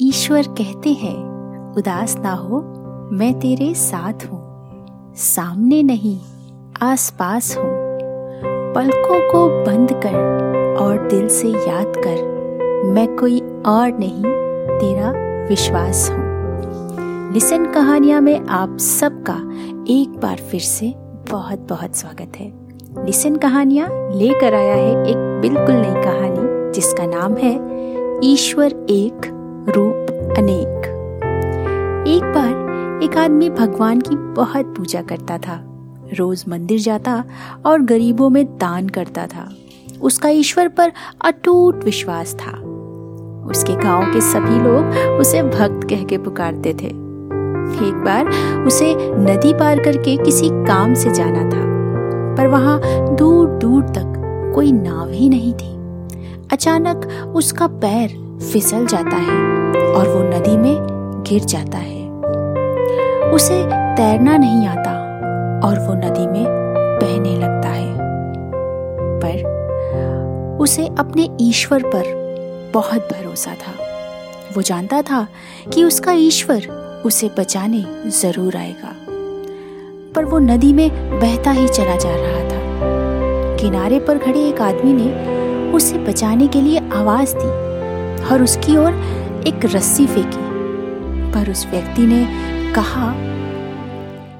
ईश्वर कहते हैं, उदास ना हो, मैं तेरे साथ हूँ। सामने नहीं आस पास हूँ। पलकों को बंद कर और दिल से याद कर, मैं कोई और नहीं, तेरा विश्वास हूँ। लिसन कहानियाँ में आप सबका एक बार फिर से बहुत बहुत स्वागत है। लिसन कहानियाँ लेकर आया है एक बिल्कुल नई कहानी, जिसका नाम है, ईश्वर एक रूप अनेक। एक बार एक आदमी भगवान की बहुत पूजा करता था। रोज मंदिर जाता और गरीबों में दान करता था। उसका ईश्वर पर अटूट विश्वास था। उसके गाँव के सभी लोग उसे भक्त कह के पुकारते थे। एक बार उसे नदी पार करके किसी काम से जाना था, पर वहाँ दूर दूर तक कोई नाव ही नहीं थी। अचानक उसका पैर फिसल जाता है और वो नदी में गिर जाता है। उसे तैरना नहीं आता और वो नदी में बहने लगता है। पर उसे अपने ईश्वर पर बहुत भरोसा था। वो जानता था कि उसका ईश्वर उसे बचाने ज़रूर आएगा। पर वो नदी में बहता ही चला जा रहा था। किनारे पर खड़े एक आदमी ने उसे बचाने के लिए आवाज़ दी और उसकी ओर एक रस्सी फेंकी पर उस व्यक्ति ने कहा,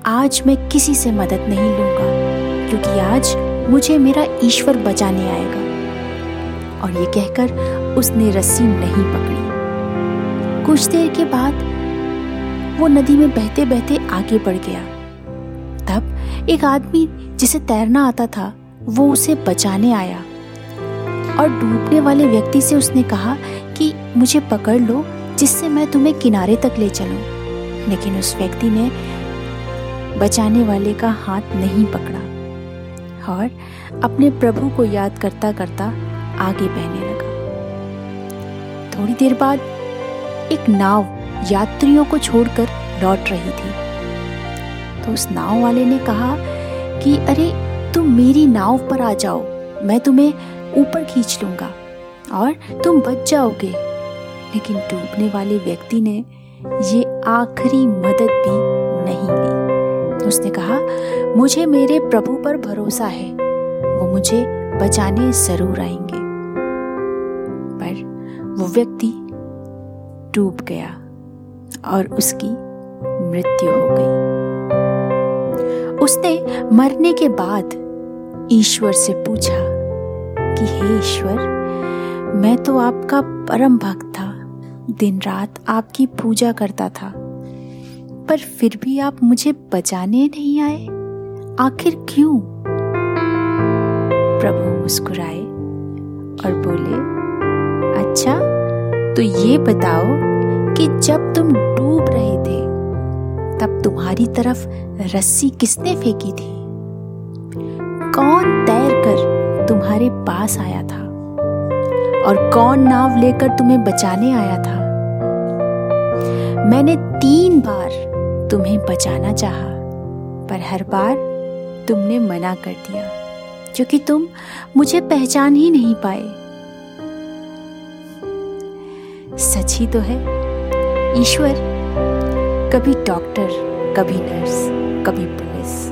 आज मैं किसी से मदद नहीं लूँगा, क्योंकि आज मुझे मेरा ईश्वर बचाने आएगा। और ये कहकर उसने रस्सी नहीं पकड़ी। कुछ देर के बाद वो नदी में बहते बहते आगे बढ़ गया। तब एक आदमी जिसे तैरना आता था, वो उसे बचाने आया। और डूबने वाले व्यक्ति से उसने कहा मुझे पकड़ लो, जिससे मैं तुम्हें किनारे तक ले चलूँ। लेकिन उस व्यक्ति ने बचाने वाले का हाथ नहीं पकड़ा और अपने प्रभु को याद करता करता आगे बहने लगा। थोड़ी देर बाद एक नाव यात्रियों को छोड़कर लौट रही थी। तो उस नाव वाले ने कहा कि, अरे, तुम मेरी नाव पर आ जाओ, मैं तुम्हें ऊपर खींच लूँगा और तुम बच जाओगे। लेकिन डूबने वाले व्यक्ति ने ये आखिरी मदद भी नहीं ली। उसने कहा, मुझे मेरे प्रभु पर भरोसा है। वो मुझे बचाने ज़रूर आएँगे। पर वो व्यक्ति डूब गया और उसकी मृत्यु हो गई। उसने मरने के बाद ईश्वर से पूछा कि, हे ईश्वर, मैं तो आपका परम भक्त था। दिन रात आपकी पूजा करता था। पर फिर भी आप मुझे बचाने नहीं आए। आखिर क्यों? प्रभु मुस्कुराए और बोले अच्छा तो ये बताओ कि जब तुम डूब रहे थे, तब तुम्हारी तरफ़ रस्सी किसने फेंकी थी? कौन तैर कर तुम्हारे पास आया था? और कौन नाव लेकर तुम्हें बचाने आया था? मैंने तीन बार तुम्हें बचाना चाहा, पर हर बार तुमने मना कर दिया, क्योंकि तुम मुझे पहचान ही नहीं पाए। सच ही तो है, ईश्वर, कभी डॉक्टर, कभी नर्स, कभी पुलिस,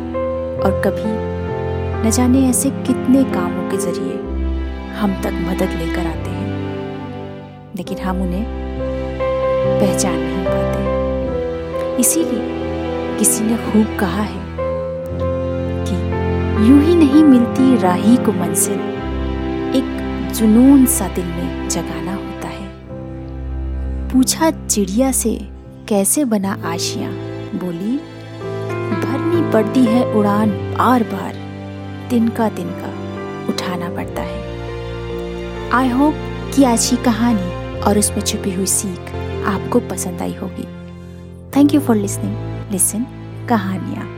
और कभी न जाने ऐसे कितने कामों के ज़रिए हम तक मदद लेकर आते हैं। लेकिन हम उन्हें पहचान नहीं पाते। इसीलिए किसी ने खूब कहा है कि यूँ ही नहीं मिलती राही को मंजिल, एक जुनून सा दिल में जगाना होता है। पूछा चिड़िया से, कैसे बना आशिया? बोली, भरनी पड़ती है उड़ान बार बार तिनका तिनका उठाना पड़ता है। आई होप कि आज की कहानी और उसमें छुपी हुई सीख आपको पसंद आई होगी। Thank you for listening listen कहानियाँ।